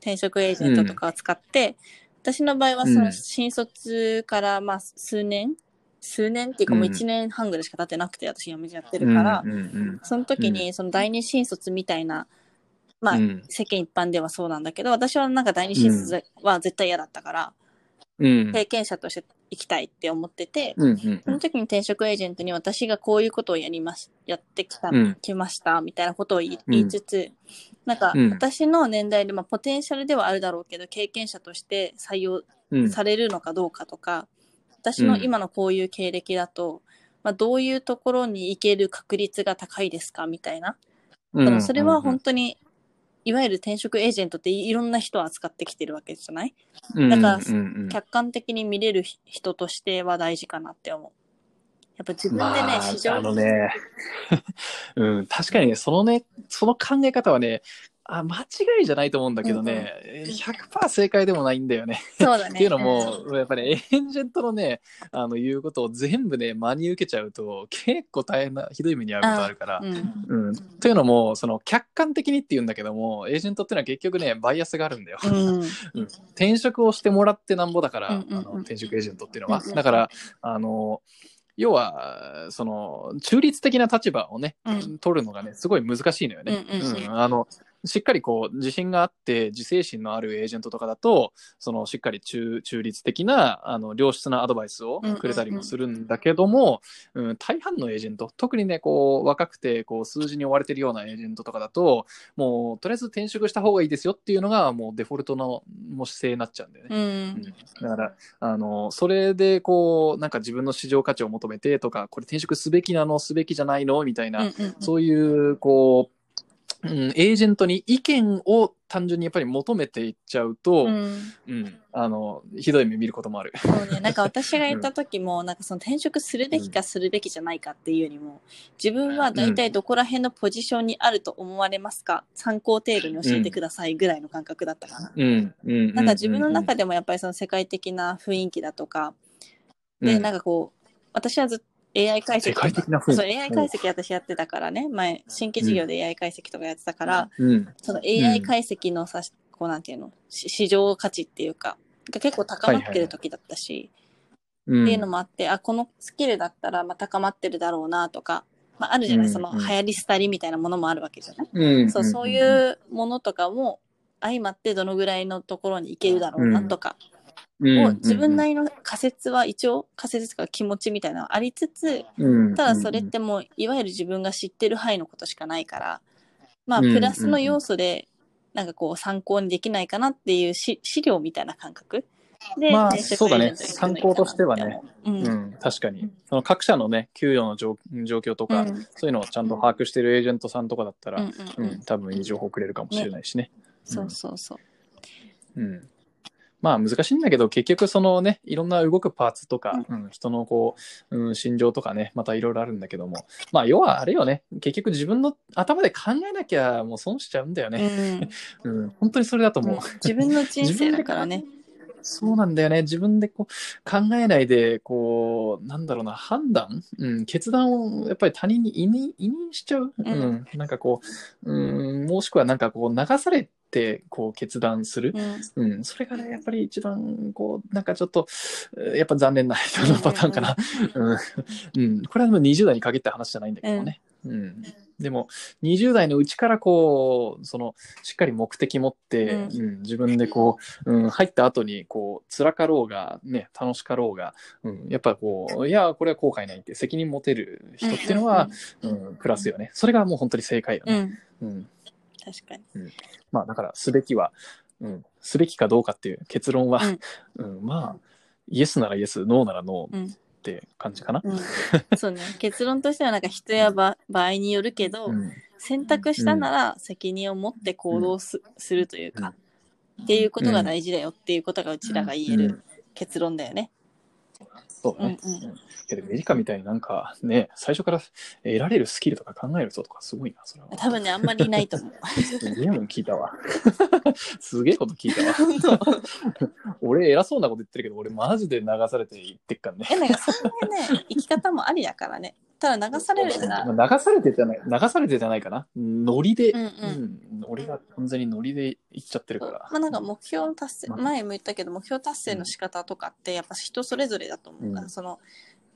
B: 転職エージェントとかを使って、私の場合はそうの
A: ん。
B: 新卒からまあ数年？数年っていうかもう1年半ぐらいしか経ってなくて私辞めちゃってるから、その時にその第二新卒みたいな、まあ、
A: うん。
B: 世間一般ではそうなんだけど、私はなんか第二新卒は絶対嫌だったから、
A: うん。
B: 経験者として行きたいって思ってて、
A: うんうん
B: その時に転職エージェントに私がこういうことをやります、やってきた、
A: うん。
B: きました、みたいなことを言いつつ、なんか
A: うん。
B: 私の年代で、まあ、ポテンシャルではあるだろうけど、経験者として採用
A: うん。
B: されるのかどうかとか、私の今のこういう経歴だと、まあ、どういうところに行ける確率が高いですかみたいな。それは本当に、いわゆる転職エージェントっていろんな人を扱ってきてるわけじゃない？
A: うん
B: だから客観的に見れる人としては大事かなって思う。やっぱ自分でね、
A: まあ、
B: 市場
A: あのね、うん、確かにね、そのね、その考え方はね、あ間違いじゃないと思うんだけどね、100%正解でもないんだよね。
B: そうだね。
A: っていうのも、やっぱりエージェントのね、あの言うことを全部ね、真に受けちゃうと、結構大変な、ひどい目に遭うことあるから。
B: うん、
A: うん、というのも、その客観的にって言うんだけども、エージェントっていうのは結局ね、バイアスがあるんだよ。
B: うん。
A: 転職をしてもらってなんぼだから、
B: うんうんうん
A: あの転職エージェントっていうのは。
B: うんうん
A: だから、あの、要は、その、中立的な立場をね、
B: うん
A: 取るのがね、すごい難しいのよね。
B: うんうんうん
A: あの、しっかりこう自信があって自制心のあるエージェントとかだとそのしっかり中中立的なあの良質なアドバイスをくれたりもするんだけども、うん大半のエージェント特にねこう若くてこう数字に追われてるようなエージェントとかだともうとりあえず転職した方がいいですよっていうのがもうデフォルトのもう姿勢になっちゃうんだよね。
B: う
A: うん
B: ん。
A: だから、あの、それで、こう、なんか自分の市場価値を求めてとか、これ転職すべきなの、すべきじゃないのみたいな、
B: うんうん
A: そういう、こう、うん、エージェントに意見を単純にやっぱり求めていっちゃうと、
B: う
A: うん、
B: ん。
A: あの、ひどい目見ることもある。
B: そうね。なんか私が言った時も、なんかその転職するべきかするべきじゃないかっていうよりも、自分は大体どこら辺のポジションにあると思われますか、参考程度に教えてくださいぐらいの感覚だったかな。
A: うん、うん。
B: なんか自分の中
A: で、
B: でもやっぱりその世界的な雰囲気だとか、で、
A: うん
B: なんかこう、私はずっと AI 解析
A: 世界的な
B: そう、AI 解析私やってたからね、前、新規事業で AI 解析とかやってたから、
A: うん、
B: その AI 解析のさ、こうなんていうの、し市場価値っていうか、が結構高まってる時だったし、
A: うん。
B: っていうのもあって、あ、このスキルだったらまあ高まってるだろうなとか、まああるじゃない、
A: うん
B: その
A: うん
B: 流行り廃りみたいなものもあるわけじゃない、
A: うん、
B: そう、そういうものとかも相まってどのぐらいのところに行けるだろうなとか、
A: うん、
B: を自分なりの仮説は一応仮説とか気持ちみたいなのはありつつ、
A: うん、
B: ただそれってもういわゆる自分が知ってる範囲のことしかないから、まあ
A: うん
B: プラスの要素でなんかこう参考にできないかなっていうし資料みたいな感覚で、
A: まあそうだね。参考としてはね。
B: う。うん。
A: うん、確かに。その各社のね、給与の状状況とか、
B: うん。
A: そういうのをちゃんと把握してるエージェントさんとかだったら、
B: うん
A: う
B: ん
A: 多分いい情報くれるかもしれないしね。
B: そうそうそう。
A: うん。まあ難しいんだけど、結局そのね、いろんな動くパーツとか、うん人のこう、うん、心情とかね、またいろいろあるんだけども、まあ要はあれよね、結局自分の頭で考えなきゃもう損しちゃうんだよね。
B: うん
A: うん、本当にそれだと思う。
B: 自分の人生だからね。
A: そうなんだよね。自分でこう考えないで、こう、なんだろうな、判断、うん、決断をやっぱり他人に委任委任しちゃう、うん
B: うん
A: なんかこう、うん、もしくはなんかこう、流されて、こう、決断する？
B: うん
A: うん、それがね、やっぱり一番、こう、なんかちょっと、えーやっぱ残念な 人のパターンかな。うん。うん。これはでも20代に限った話じゃないんだけどね。うん。でも、20代のうちからこう、その、しっかり目的持って、
B: う
A: うん自分でこう、うん、入った後に、こう、辛かろうが、ね、楽しかろうが、うん、やっぱこう、いや、これは後悔ないって責任持てる人っていうのは、うん、プラスよね。それがもう本当に正解よ
B: うん、う
A: ね。
B: ん、
A: うん。
B: 確かに。
A: まあ、だから、すべきは、うん、すべきかどうかっていう結論は、うん、まあ、イエスならイエス、ノーならノーって感じかな。
B: うん、そうね。結論としてはなんか人や場場合によるけど、
A: うん。
B: 選択したなら責任を持って行動す,、するというか、っていうことが大事だよっていうことがうちらが言える
A: うん。
B: 結論だよね。
A: そうだね。
B: うんうん
A: うんいやでもメリカみたいになんかね、最初から得られるスキルとか考える人とかすごいな、それは。
B: 多分ね、あんまりいないと思う。
A: すげえもん聞いたわ。すげえこと聞いたわ。俺偉そうなこと言ってるけど、俺マジで流されて言ってっからね。
B: え、なんかそういうね、生き方もありだからね。ただ流されるな。ら、
A: まあ流されてじゃない、流されてじゃないかな。ノリで、
B: うんうん。
A: うん。俺が完全にノリで言っちゃってるから。
B: まあなんか目標達成、
A: まあ。
B: 前も言ったけど、目標達成の仕方とかってやっぱ人それぞれだと思うから、
A: うん。
B: その、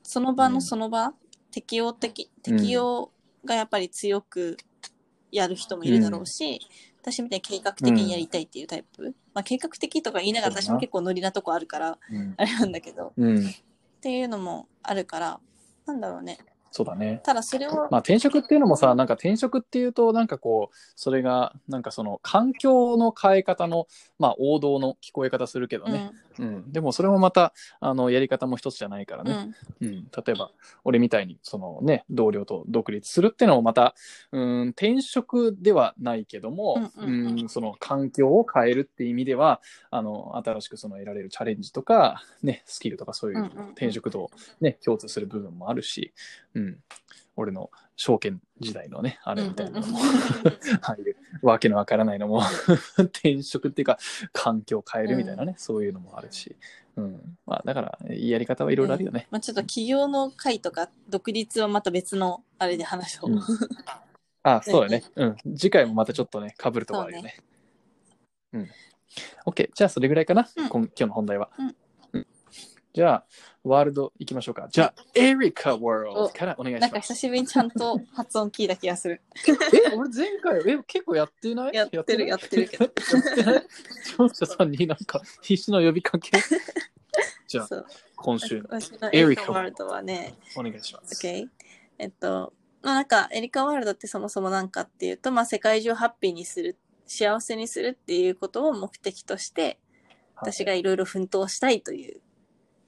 B: その場
A: うん。
B: のその場、適応的、適応がやっぱり強くやる人もいるだろうし、私みたいに計画的にやりたいっていうタイプ。まあ計画的とか言いながら私も結構ノリなとこあるから、
A: うん。
B: あれなんだけど、
A: うん。
B: っていうのもあるから、なんだろうね。
A: そうだね。
B: ただそれを、
A: まあ転職っていうのもさ、なんか転職っていうと、なんかこう、それが、なんかその環境の変え方の、まあ王道の聞こえ方するけど
B: うん、
A: ね。うん。でもそれもまた、あの、やり方も一つじゃないからね。
B: うん、
A: うん。例えば、俺みたいに、そのね、同僚と独立するっていうのもまた、うん、転職ではないけども、
B: うんうん
A: その環境を変えるっていう意味では、あの、新しくその得られるチャレンジとか、ね、スキルとかそういう転職とね、共通する部分もあるし、うん。俺の証券時代のね、あれみたいなのも、ああいうわけのわからないのも、転職っていうか、環境を変えるみたいなね、そういうのもあるし、うん。まあ、だから、やり方はいろいろあるよね。
B: まあちょっと企業の会とか独立はまた別のあれで話そう。
A: うんあ、そうだね。うん。次回もまたちょっとね、被るとこあるよね。うん。OK。じゃあ、それぐらいかな、
B: うん
A: 今今日の本題は。
B: うん
A: うんじゃあ、ワールド行きましょうか。じゃあ、エリカワールドからお願いします。
B: なんか久しぶりにちゃんと発音聞いた気がする。
A: え、俺前回、え、結構やってない？
B: やってる、やってる？けど。
A: 聴者さんになんか必死の呼びかけ？じゃあ。今週の
B: エリカワールドはね、
A: お願いします。
B: OK。えっと、まあなんか、エリカワールドってそもそもなんかっていうと、まあ世界中をハッピーにする、幸せにするっていうことを目的として、私がいろいろ奮闘したいという、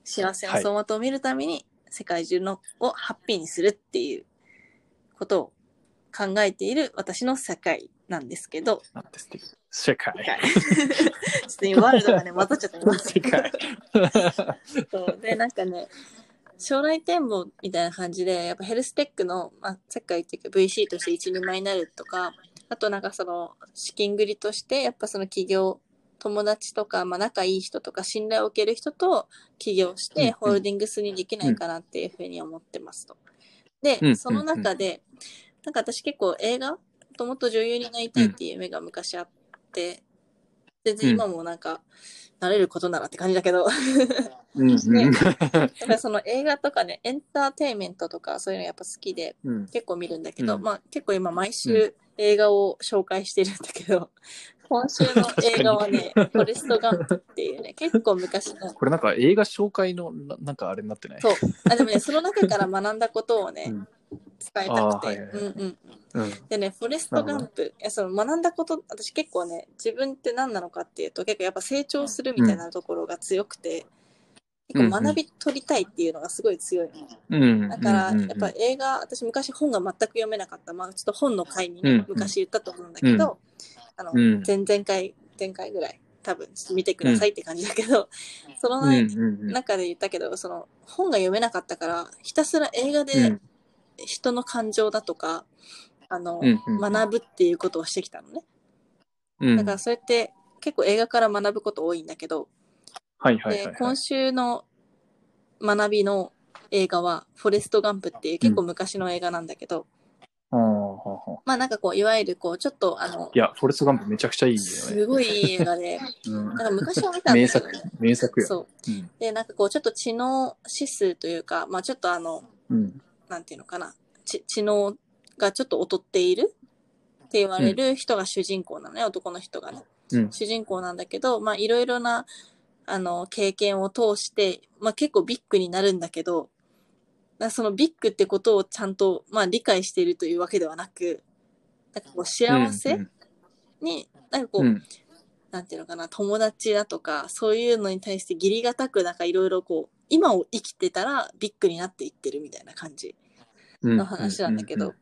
B: 幸せの走馬灯を見るために、世界中のをハッピーにするっていうことを考えている私の世界なんですけど、
A: なんて世界。
B: 世界 ちょっと今ワールドがね、混ざっちゃっ。
A: 世界。
B: そうで、なんかね、将来展望みたいな感じで、やっぱヘルステックの、まあ、さっき言ってるけど VC として一人前になるとか、あとなんかその資金繰りとして、やっぱその企業、友達とか、まあ仲いい人とか信頼を受ける人と起業してホールディングスにできないかなっていうふうに思ってますと。で、
A: うん
B: その中で、なんか私結構映画ともっと女優になりたいっていう夢が昔あって、全然今もなんか、なれることならって感じだけど、
A: うんうん。
B: やっその映画とかね、エンターテインメントとかそういうのやっぱ好きで
A: うん。
B: 結構見るんだけど、
A: うん。
B: まあ結構今毎週映画を紹介してるんだけど、今週の映画はね、フォレストガンプっていうね、結構昔の、
A: これなんか映画紹介のななんかあれになってない？
B: そう。あ、でもね、その中から学んだことをね、
A: うん。
B: 伝えたくて。
A: あーはいはい。はい
B: うんうん。
A: うん。
B: でね、フォレストガンプ、いやその学んだこと、私結構ね、自分って何なのかっていうと、結構やっぱ成長するみたいなところが強くて、結構学び取りたいっていうのがすごい強いの。
A: うん
B: だから、やっぱ映画、私昔本が全く読めなかった。まあ、ちょっと本の回に昔言ったと思うんだけど、あの、
A: うん。
B: 前々回、前回ぐらい、多分、見てくださいって感じだけど、その
A: うん
B: ね、
A: うんうん。
B: 中で言ったけど、その、本が読めなかったから、ひたすら映画
A: う
B: で
A: ん。
B: 人の感情だとか、あの、学ぶっていうことをしてきたのね。
A: うん。
B: だから、それって、結構映画から学ぶこと多いんだけど、
A: はいはいはいはい
B: で今週の学びの映画は、フォレスト・ガンプっていう結構昔の映画なんだけど、
A: はあはあはあ
B: まあなんかこう、いわゆるこう、ちょっとあの
A: い、や、フォレストガンプめちゃくちゃいいよね。
B: すごいいい映画で、
A: うん
B: なんか昔は見たん
A: 名作
B: だけどね。、
A: 名作よ。
B: そう。
A: うん
B: で、なんかこう、ちょっと知能指数というか、まあちょっとあの、
A: うん。
B: なんていうのかな、ち知能がちょっと劣っている？って言われる人が主人公なのね、男の人がね。
A: うん。
B: 主人公なんだけど、まあいろいろな、あの、経験を通して、まあ結構ビッグになるんだけど、そのビッグってことをちゃんと、まあ理解しているというわけではなく、なんかこう幸せ
A: うん
B: に、なんかこう、
A: うん。
B: なんていうのかな、友達だとか、そういうのに対して義理がたく、なんかいろいろこう、今を生きてたらビッグになっていってるみたいな感じ
A: うん。
B: の話なんだけど、
A: うう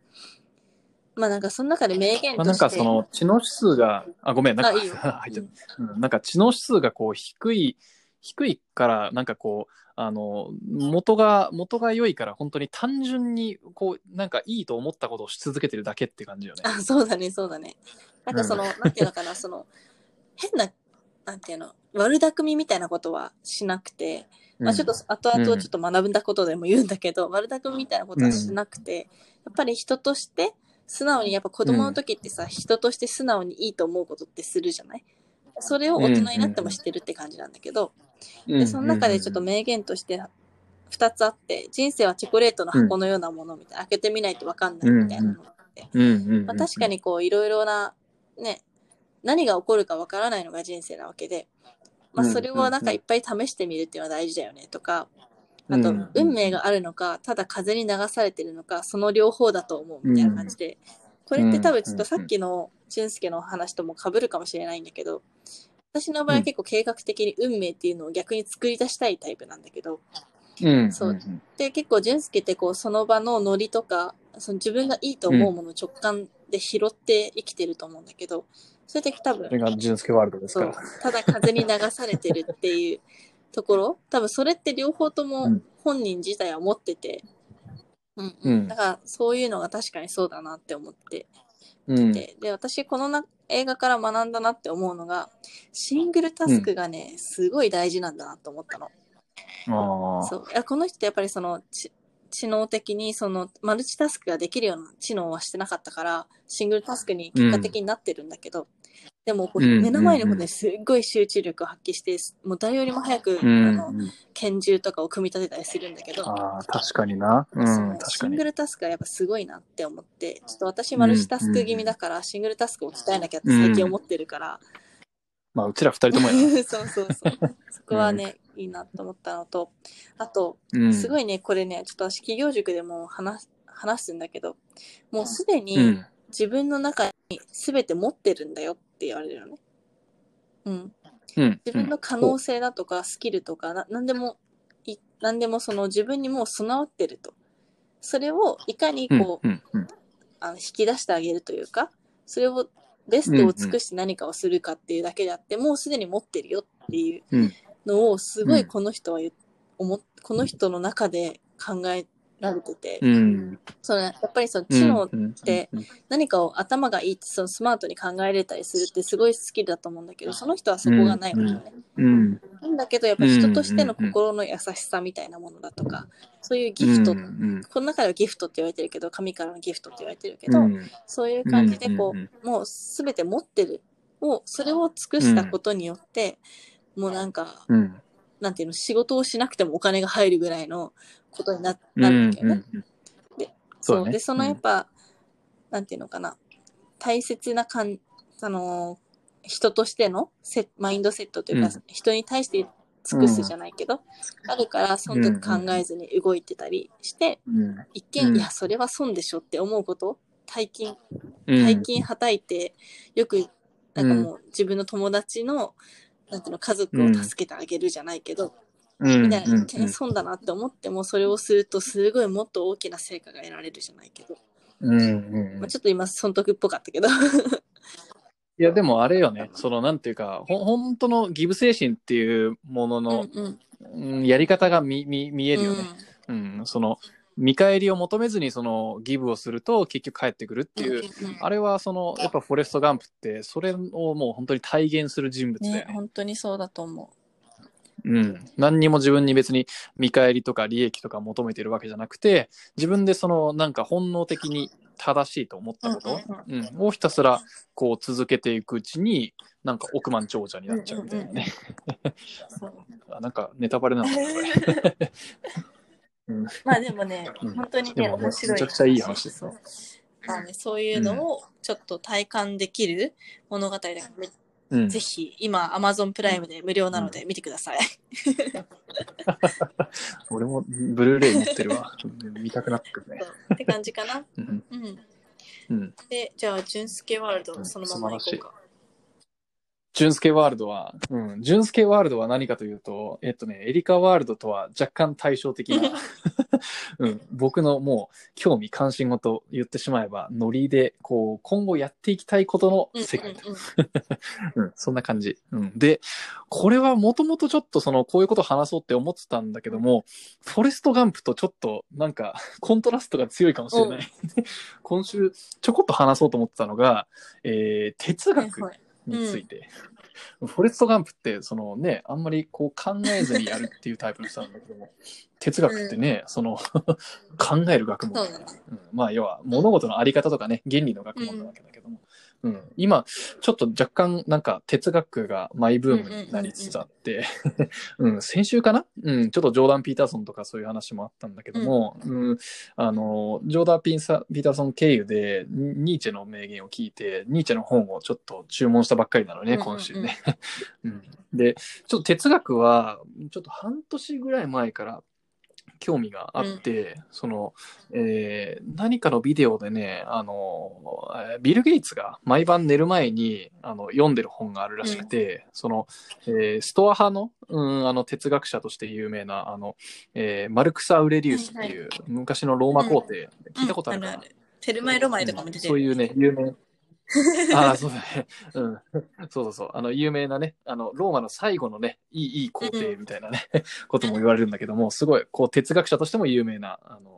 B: まあなんかその中で名言
A: まあ、
B: として、
A: なんかその知能指数が、あ、ごめん、なんか 入っちゃった。うん。なんか知能指数がこう低い、低いから、なんかこう、あの、元が、元が良いから、本当に単純に、こう、なんかいいと思ったことをし続けてるだけって感じよね。
B: あ、そうだね、そうだね。なんかその、なんていうのかな、その、変な、なんていうの、悪巧みみたいなことはしなくて、まあちょっと後々ちょっと学んだことでも言うんだけど、悪巧みみたいなことはしなくて、やっぱり人として、素直に、やっぱ子供の時ってさ、人として素直にいいと思うことってするじゃない？それを大人になってもしてるって感じなんだけど、
A: うん、
B: で、その中でちょっと名言として二つあって、人生はチョコレートの箱のようなものみたいな、開けてみないとわかんないみたいなのがあって、まあ、確か、にこういろいろなね何が起こるかわからないのが人生なわけで、まあ、
A: うん。
B: それをなんかいっぱい試してみるっていうのは大事だよねとか、あと運命があるのかただ風に流されてるのかその両方だと思うみたいな感じで、これって多分ちょっとさっきの俊介の話とも被るかもしれないんだけど私の場合は結構計画的に運命っていうのを逆に作り出したいタイプなんだけど、
A: うん、
B: そう。ん。で結構俊介ってこうその場のノリとかその自分がいいと思うものを直感で拾って生きてると思うんだけどそれって多分
A: それが純介ワールドですから。
B: ただ風に流されてるっていうところ多分それって両方とも
A: うん。
B: 本人自体は持ってて、うん
A: うん。
B: だからそういうのが確かにそうだなって思って。
A: うん。
B: てで私このな映画から学んだなって思うのがシングルタスクがね、すごい大事なんだなと思ったの。
A: ああ。
B: そう。いやこの人ってやっぱりそのち知能的にそのマルチタスクができるような知能はしてなかったからシングルタスクに結果的になってるんだけど、でもこう
A: うん
B: 目の前の
A: うんうん
B: ことですっごい集中力を発揮して、もう誰よりも早く、
A: うん
B: あの拳銃とかを組み立てたりするんだけど、
A: ああ、確かにな。うん、確かに
B: シング。ルタスクはやっぱすごいなって思って、ちょっと私マルチタスク気味だから、シングルタスクを鍛えなきゃって最近思ってるから、
A: まあ、うちら二人とも。
B: そうそうそう。そこはね、いいなと思ったのと、あと、
A: うん。
B: すごいね、これね、ちょっと私企業塾でも話す話すんだけど、もうすで
A: う
B: に
A: ん。
B: 自分の中に全て持ってるんだよって言われるのね。うん。
A: うん。
B: 自分の可能性だとかスキルとか、な何でもい、何でもその自分にもう備わってると。それをいかに
A: うん
B: こう。あの引き出してあげるというか、それをベストを尽くして何かをするかっていうだけであって、もうすでに持ってるよっていう
A: うん。
B: のをすごいこの人は思っこの人の中で考えられてて、
A: うん。
B: そのやっぱりその知能
A: うん
B: て、何かを頭がいいってそのスマートに考えれたりするってすごい好きだと思うんだけど、その人はそこがないわけよね。
A: うん。
B: なんだけど、やっぱり人としての心の優しさみたいなものだとか、そういうギフト、
A: うん。
B: この中ではギフトって言われてるけど、神からのギフトって言われてるけど、
A: うん。
B: そういう感じでこ
A: う
B: もうすべて持ってる。を、それを尽くしたことによって、もうなんか、
A: うん。
B: なんていうの、仕事をしなくてもお金が入るぐらいのことになるわ
A: ん
B: けよね。そう。
A: そう
B: で、そのやっぱ、なんていうのかな、大切なかん、あのー人としてのセマインドセットというか、
A: うん
B: 人に対して尽くすじゃないけど、あるから、その時考えずに動いてたりして、
A: うん。
B: 一見、
A: うん
B: いや、それは損でしょって思うこと、大金、
A: うん。
B: 大金はたいて、よく、なんかもう自分の友達の、なんていうの、家族を助けてあげるじゃないけど、
A: うん。
B: みたいな、一見損だなって思っても、それをすると、すごいもっと大きな成果が得られるじゃないけど。
A: うん。うん
B: まあ、。ちょっと今、損得っぽかったけど。
A: いや、でもあれよね。その、なんていうか、ほ、本当のギブ精神っていうもの
B: うん
A: の、
B: うん。
A: うんやり方が見、見、見えるよね。うん。その、見返りを求めずに、その、ギブをすると、結局返ってくるっていう。
B: うんうん
A: あれは、その、やっぱフォレスト・ガンプって、それをもう本当に体現する人物だ
B: ね
A: よ、ね。
B: 本当にそうだと思
A: うん。何にも自分に別に見返りとか利益とか求めてるわけじゃなくて、自分でその、なんか本能的に正しいと思ったこと、
B: うん
A: うん、をひたすら、こう続けていくうちに、なんか億万長者になっちゃうみたいなね。あなんかネタバレなのかなこれ。うん
B: まあでもね、
A: うん
B: 本当にね、面白い。
A: めちゃくちゃいい話です
B: そう。まあね、そういうのをちょっと体感できる物語だから、め
A: うん
B: ぜひ、今、Amazon プライムで無料なので見てください。
A: 俺もブルーレイ持ってるわ。見たくなってくるね。
B: って感じかな。
A: うん
B: うん。
A: うん。
B: で、じゃあ、純介ワールド、そのまま行こうか。
A: 純介ワールドは、うん、純介ワールドは何かというと、えっとね、エリカワールドとは若干対照的な、うん、僕のもう興味関心事言ってしまえば、ノリで、こう、今後やっていきたいことの
B: うん
A: 世界だ
B: うん
A: そんな感じ。うん。で、これはもともとちょっとその、こういうこと話そうって思ってたんだけども、フォレストガンプとちょっと、なんか、コントラストが強いかもしれない。今週、ちょこっと話そうと思ってたのが、えー、哲学
B: はいはい
A: について。フォレストガンプって、そのね、あんまりこう考えずにやるっていうタイプの人なんだけども、哲学ってね、その、考える学問。
B: う
A: ん、まあ要は物事のあり方とかね原理の学問なわけだけども、うん。今ちょっと若干なんか哲学がマイブームになりつつあって、うん先週かな、うん、ちょっとジョーダン・ピーターソンとかそういう話もあったんだけども、うん。あのジョーダンピンサ・ピーターソン経由でニーチェの名言を聞いてニーチェの本をちょっと注文したばっかりなのね、
B: うんうんうん。
A: 今週ね。うん、でちょっと哲学はちょっと半年ぐらい前から興味があって、その、えー何かのビデオでね、あの、えービル・ゲイツが毎晩寝る前にあの読んでる本があるらしくて、その、えーストア派の,、うん、あの哲学者として有名な、あの、えーマルクス・アウレリウスっていう昔のローマ皇帝、聞いたことあるかな、
B: テルマエロマエとかも出てる。
A: そういうね、有名。ああ、そうだね。うん。そうそうそう。あの、有名なね、あの、ローマの最後のね、いい、いい皇帝みたいなね、ことも言われるんだけども、すごい、こう、哲学者としても有名な、あの、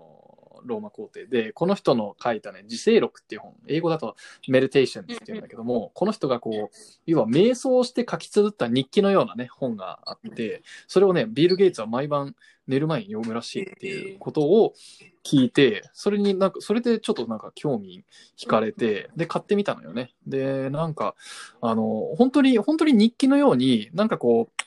A: ローマ皇帝で、この人の書いたね、自制録っていう本、英語だとメディテーションっていうんだけども、この人がこう、要は瞑想して書き綴った日記のようなね、本があって、それをね、ビル・ゲイツは毎晩寝る前に読むらしいっていうことを聞いて、それになんか、それでちょっとなんか興味惹かれて、で、買ってみたのよね。で、なんか、あの、本当に、本当に日記のように、なんかこう、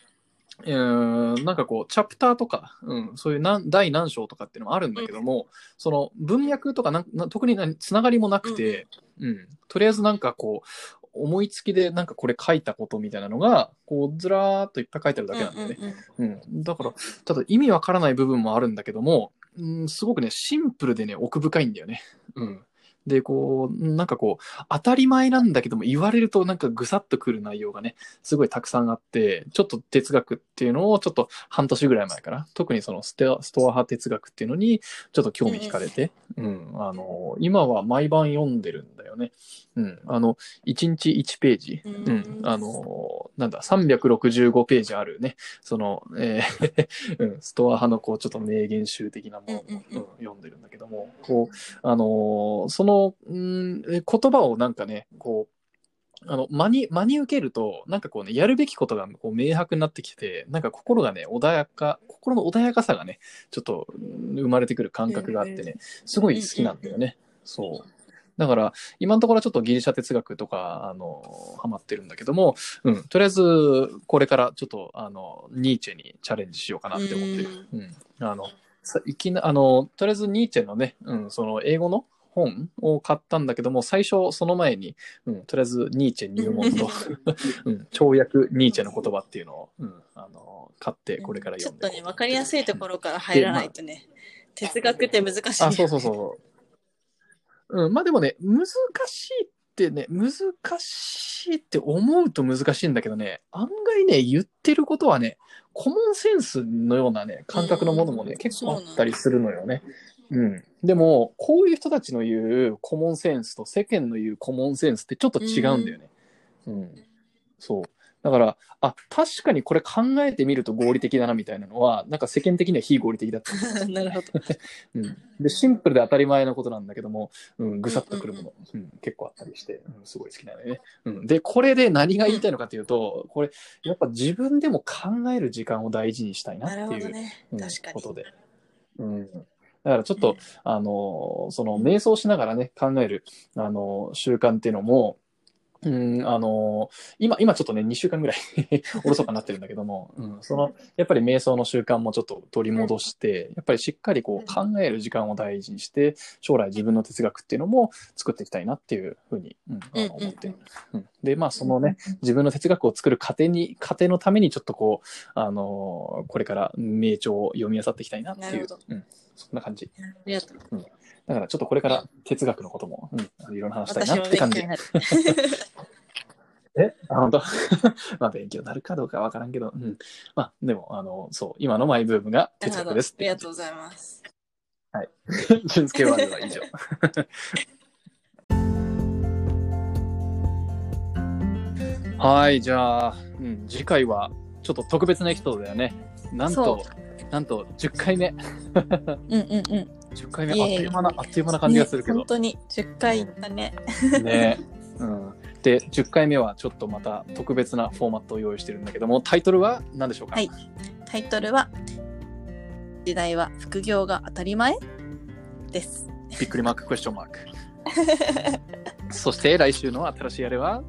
A: うーんなんかこう、チャプターとか、うん、そういう何第何章とかっていうのもあるんだけども、その文脈とかなんな特に何つながりもなくて、うん、とりあえずなんかこう、思いつきでなんかこれ書いたことみたいなのが、こう、ずらーっといっぱい書いてあるだけなんだよね。
B: うんうんうん
A: うん。だから、ただ意味わからない部分もあるんだけども、うん、すごくね、シンプルでね、奥深いんだよね。うん。で、こう、なんかこう、当たり前なんだけども、言われるとなんかぐさっとくる内容がね、すごいたくさんあって、ちょっと哲学っていうのをちょっと半年ぐらい前から、特にそのステストア派哲学っていうのに、ちょっと興味惹かれて、うん、あの、今は毎晩読んでるんだよね。うん、あの、1日1ページ、
B: う
A: うんん、あの、なんだ、365ページあるね、その、えー うん、ストア派のこう、ちょっと名言集的なものを、
B: うん
A: 読んでるんだけども、こう、あのーその、うん、え言葉をなんかね、こう、あの、真に、真に受けると、なんかこうね、やるべきことがこう明白になってきて、なんか心がね、穏やか、心の穏やかさがね、ちょっとうん生まれてくる感覚があってね、すごい好きなんだよね。そう。だから、今のところはちょっとギリシャ哲学とか、あの、ハマってるんだけども、うん、とりあえず、これからちょっと、あの、ニーチェにチャレンジしようかなって思ってる。うん。あの、さいきな、あの、とりあえずニーチェのね、うん、その英語の本を買ったんだけども、最初その前に、うん、とりあえずニーチェ入門の、うん、跳躍ニーチェの言葉っていうのを、うん、あの、買ってこれから読んで
B: ちょっとね、わかりやすいところから入らないとね、哲学って難しいよ
A: あ、
B: ね。
A: そうそうそう。うん、まあでもね、難しいってね、難しいって思うと難しいんだけどね、案外ね、言ってることはね、コモンセンスのようなね、感覚のものもね、
B: うん
A: 結構あったりするのよね。うん。でも、こういう人たちの言うコモンセンスと世間の言うコモンセンスってちょっと違うんだよね。うん。そう。だから、あ、確かにこれ考えてみると合理的だなみたいなのは、なんか世間的には非合理的だった
B: なるほど。
A: うん、でシンプルで当たり前のことなんだけども、うん、ぐさっとくるもの、うん結構あったりして、うん、すごい好きなのよね、うん。で、これで何が言いたいのかというと、これ、やっぱ自分でも考える時間を大事にしたいなっていう、
B: ね。
A: ことで。うんだからちょっと、あの、その、瞑想しながらね、考える、あの、習慣っていうのも、うん、あの、今、今ちょっとね、2週間ぐらい おろそかになってるんだけども、うん、その、やっぱり瞑想の習慣もちょっと取り戻して、やっぱりしっかりこう考える時間を大事にして、将来自分の哲学っていうのも作っていきたいなっていうふうに、うん、思ってる。うん。で、まあ、そのね、自分の哲学を作る過程に、過程のためにちょっとこう、あのこれから名著を読み漁っていきたいなっていう。うん、そんな感じ。
B: ありがとう。
A: だからちょっとこれから哲学のことも、うん、いろいろ話したいなって感じ。え？あ、本当？まあ、勉強になるかどうかわからんけど、うん。まあ、でも、あの、そう、今のマイブームが哲学です
B: ありがとうございます。
A: う。純介ワールドは以上。はい、じゃあ、うん、次回はちょっと特別なエピソードだよね。なんと、なんと10回目。
B: うんうんうん。
A: 10回目、あっという間な、あっという間な感じがするけど
B: ね本。当に10回いったね。
A: ね。うん。で、10回目はちょっとまた特別なフォーマットを用意してるんだけども、タイトルは何でしょうか？
B: はいタイトルは、時代は副業が当たり前？です。
A: びっくりマーク、クエスチョンマーク。そして来週の新しいあれは？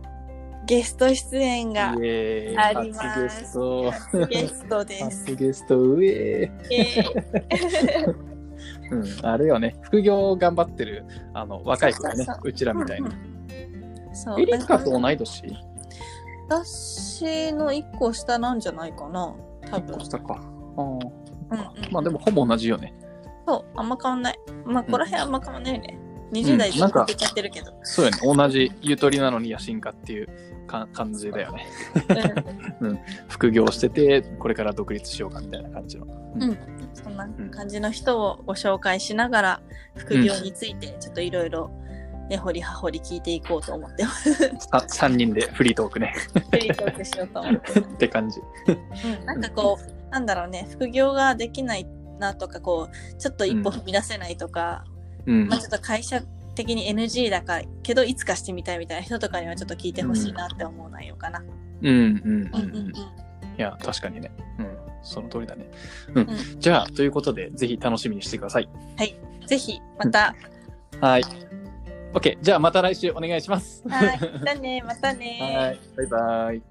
B: ゲスト出演
A: イ
B: があります
A: 初ゲスト。
B: ゲストです。
A: 初ゲスト、うえ
B: ー
A: うん、あれよね、副業頑張ってるあの若い子がね
B: そう
A: ちらみたいな。
B: そう
A: エリカと同い年？
B: 私の1個下なんじゃないかな多分。
A: 下か。あー
B: うんうん
A: まあでもほぼ同じよね。
B: そう、あんま変わんない。まあ、ここら辺あんま変わんないよね。
A: うん
B: 20代で
A: なんか
B: 出ちゃってるけど。
A: そうよね。同じゆとりなのに野心家っていうか感じだよね。
B: うん
A: 副業してて、これから独立しようかみたいな感じの。
B: そんな感じの人をご紹介しながら、副業についてちょっといろいろ根掘り葉掘り聞いていこうと思ってます。
A: さ3人でフリートークね
B: フリートークしようと思って。
A: って感じ。
B: うん、なんかこう、なんだろうね、副業ができないなとか、こう、ちょっと一歩踏み出せないとか、
A: うん
B: まあ、ちょっと会社的に NG だからけどいつかしてみたいみたいな人とかにはちょっと聞いてほしいなって思う内容かな。
A: うんうんうん
B: う
A: ん。いや、確かにね。うん。その通りだね。うん。
B: う
A: じゃあ、ということで、ぜひ楽しみにしてください。
B: うん。ぜひまた、
A: はい。OK。じゃあ、また来週お願いします。
B: はい。じゃあね、またね。
A: はい。バイバイ。